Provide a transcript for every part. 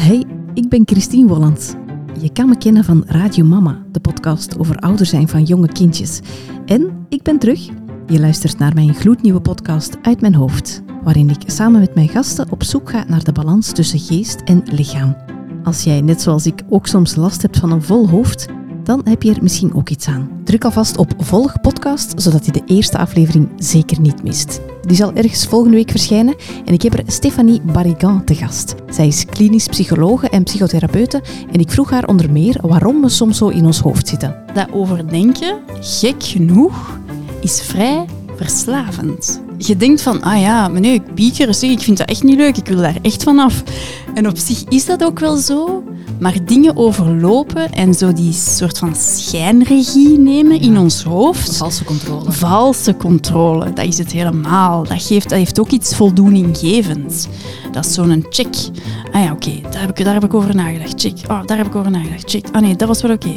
Hey, ik ben Christine Wollands. Je kan me kennen van Radio Mama, de podcast over ouder zijn van jonge kindjes. En ik ben terug. Je luistert naar mijn gloednieuwe podcast Uit mijn hoofd, waarin ik samen met mijn gasten op zoek ga naar de balans tussen geest en lichaam. Als jij, net zoals ik, ook soms last hebt van een vol hoofd, dan heb je er misschien ook iets aan. Druk alvast op Volg podcast, zodat je de eerste aflevering zeker niet mist. Die zal ergens volgende week verschijnen en ik heb er Stéphanie Barrigan te gast. Zij is klinisch psychologe en psychotherapeute en ik vroeg haar onder meer waarom we soms zo in ons hoofd zitten. Dat overdenken, gek genoeg, is vrij verslavend. Je denkt van, ah ja, nee, ik pieker, zeg, ik vind dat echt niet leuk, ik wil daar echt vanaf. En op zich is dat ook wel zo, maar dingen overlopen en zo die soort van schijnregie nemen in ons hoofd. Valse controle. Valse controle, dat is het helemaal. Dat, geeft, dat heeft ook iets voldoeninggevends. Dat is zo'n check. Ah ja, oké, daar, heb ik, daar heb ik over nagedacht. Check. Oh, daar heb ik over nagedacht. Check. Ah nee, dat was wel oké.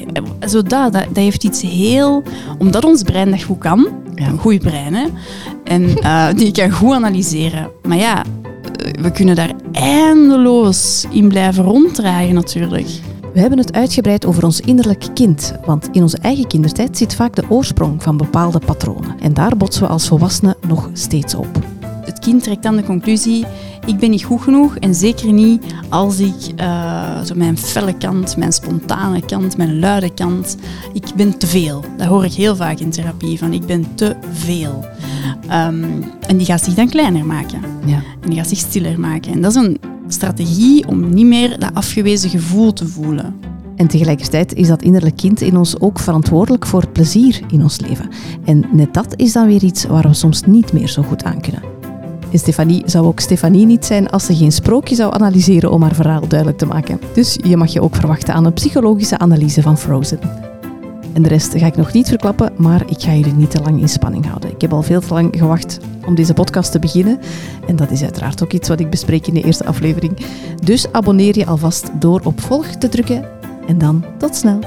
Zo dat, dat, dat heeft iets heel... Omdat ons brein dat goed kan, ja. een goed brein, hè, en uh, die kan goed analyseren. Maar ja, we kunnen daar eindeloos in blijven ronddraaien natuurlijk. We hebben het uitgebreid over ons innerlijk kind, want in onze eigen kindertijd zit vaak de oorsprong van bepaalde patronen. En daar botsen we als volwassenen nog steeds op. Het kind trekt dan de conclusie, ik ben niet goed genoeg en zeker niet als ik uh, zo mijn felle kant, mijn spontane kant, mijn luide kant, ik ben te veel. Dat hoor ik heel vaak in therapie, van ik ben te veel. Um, en die gaat zich dan kleiner maken. Ja. En die gaat zich stiller maken. En dat is een strategie om niet meer dat afgewezen gevoel te voelen. En tegelijkertijd is dat innerlijk kind in ons ook verantwoordelijk voor plezier in ons leven. En net dat is dan weer iets waar we soms niet meer zo goed aan kunnen. En Stefanie zou ook Stefanie niet zijn als ze geen sprookje zou analyseren om haar verhaal duidelijk te maken. Dus je mag je ook verwachten aan een psychologische analyse van Frozen. En de rest ga ik nog niet verklappen, maar ik ga jullie niet te lang in spanning houden. Ik heb al veel te lang gewacht om deze podcast te beginnen. En dat is uiteraard ook iets wat ik bespreek in de eerste aflevering. Dus abonneer je alvast door op volg te drukken. En dan tot snel.